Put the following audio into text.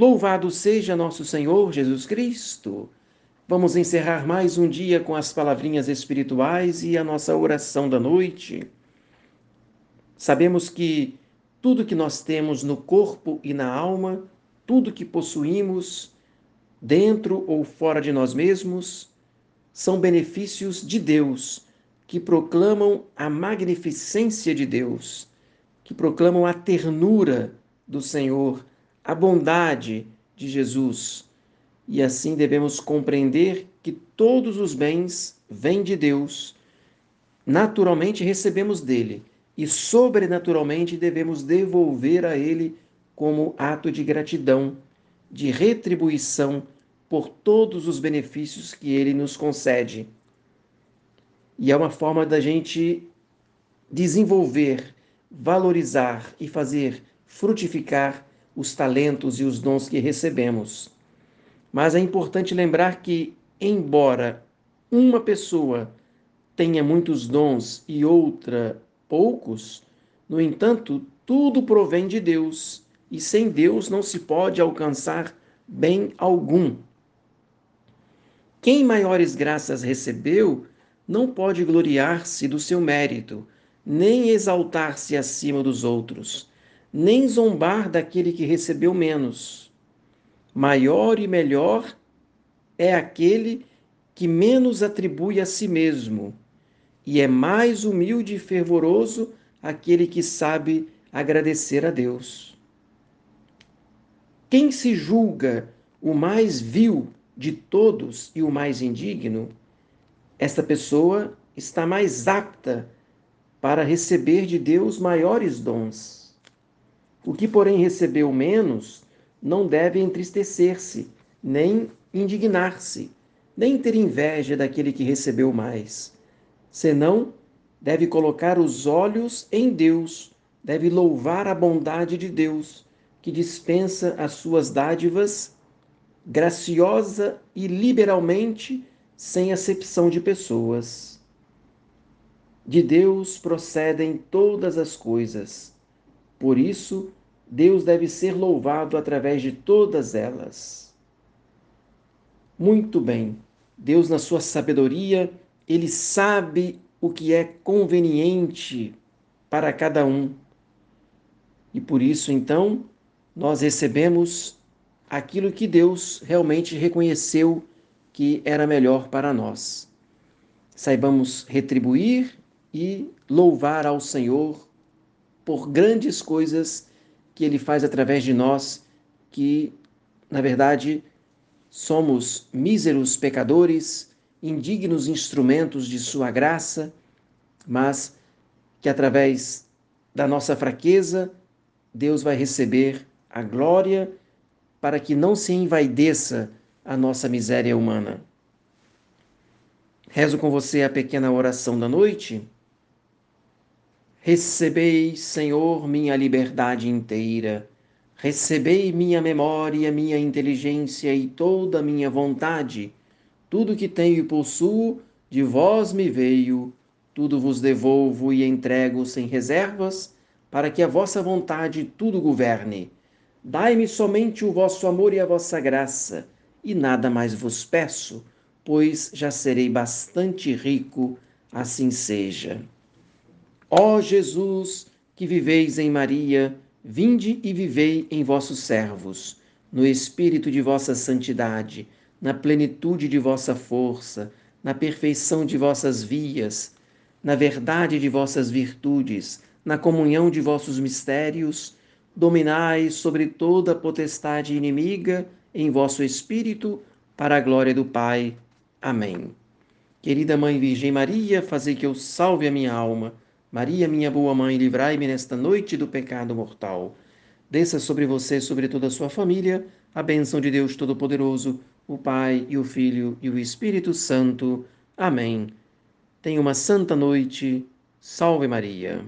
Louvado seja nosso Senhor Jesus Cristo. Vamos encerrar mais um dia com as palavrinhas espirituais e a nossa oração da noite. Sabemos que tudo que nós temos no corpo e na alma, tudo que possuímos, dentro ou fora de nós mesmos, são benefícios de Deus, que proclamam a magnificência de Deus, que proclamam a ternura do Senhor, a bondade de Jesus. E assim devemos compreender que todos os bens vêm de Deus. Naturalmente recebemos dele e sobrenaturalmente devemos devolver a ele como ato de gratidão, de retribuição por todos os benefícios que ele nos concede. E é uma forma da gente desenvolver, valorizar e fazer frutificar os talentos e os dons que recebemos. Mas é importante lembrar que, embora uma pessoa tenha muitos dons e outra poucos, no entanto, tudo provém de Deus e sem Deus não se pode alcançar bem algum. Quem maiores graças recebeu não pode gloriar-se do seu mérito, nem exaltar-se acima dos outros nem zombar daquele que recebeu menos. Maior e melhor é aquele que menos atribui a si mesmo, e é mais humilde e fervoroso aquele que sabe agradecer a Deus. Quem se julga o mais vil de todos e o mais indigno, esta pessoa está mais apta para receber de Deus maiores dons. O que, porém, recebeu menos não deve entristecer-se, nem indignar-se, nem ter inveja daquele que recebeu mais. Senão, deve colocar os olhos em Deus, deve louvar a bondade de Deus, que dispensa as suas dádivas graciosa e liberalmente, sem acepção de pessoas. De Deus procedem todas as coisas por isso, Deus deve ser louvado através de todas elas. Muito bem, Deus, na sua sabedoria, ele sabe o que é conveniente para cada um. E por isso, então, nós recebemos aquilo que Deus realmente reconheceu que era melhor para nós. Saibamos retribuir e louvar ao Senhor por grandes coisas que Ele faz através de nós, que, na verdade, somos míseros pecadores, indignos instrumentos de Sua graça, mas que através da nossa fraqueza, Deus vai receber a glória para que não se envaideça a nossa miséria humana. Rezo com você a pequena oração da noite Recebei, Senhor, minha liberdade inteira. Recebei minha memória, minha inteligência e toda a minha vontade. Tudo que tenho e possuo, de vós me veio. Tudo vos devolvo e entrego sem reservas, para que a vossa vontade tudo governe. Dai-me somente o vosso amor e a vossa graça, e nada mais vos peço, pois já serei bastante rico, assim seja. Ó Jesus, que viveis em Maria, vinde e vivei em vossos servos, no espírito de vossa santidade, na plenitude de vossa força, na perfeição de vossas vias, na verdade de vossas virtudes, na comunhão de vossos mistérios, dominai sobre toda potestade inimiga em vosso espírito, para a glória do Pai. Amém. Querida Mãe Virgem Maria, fazei que eu salve a minha alma Maria, minha boa mãe, livrai-me nesta noite do pecado mortal. Desça sobre você e sobre toda a sua família a bênção de Deus Todo-Poderoso, o Pai e o Filho e o Espírito Santo. Amém. Tenha uma santa noite. Salve Maria.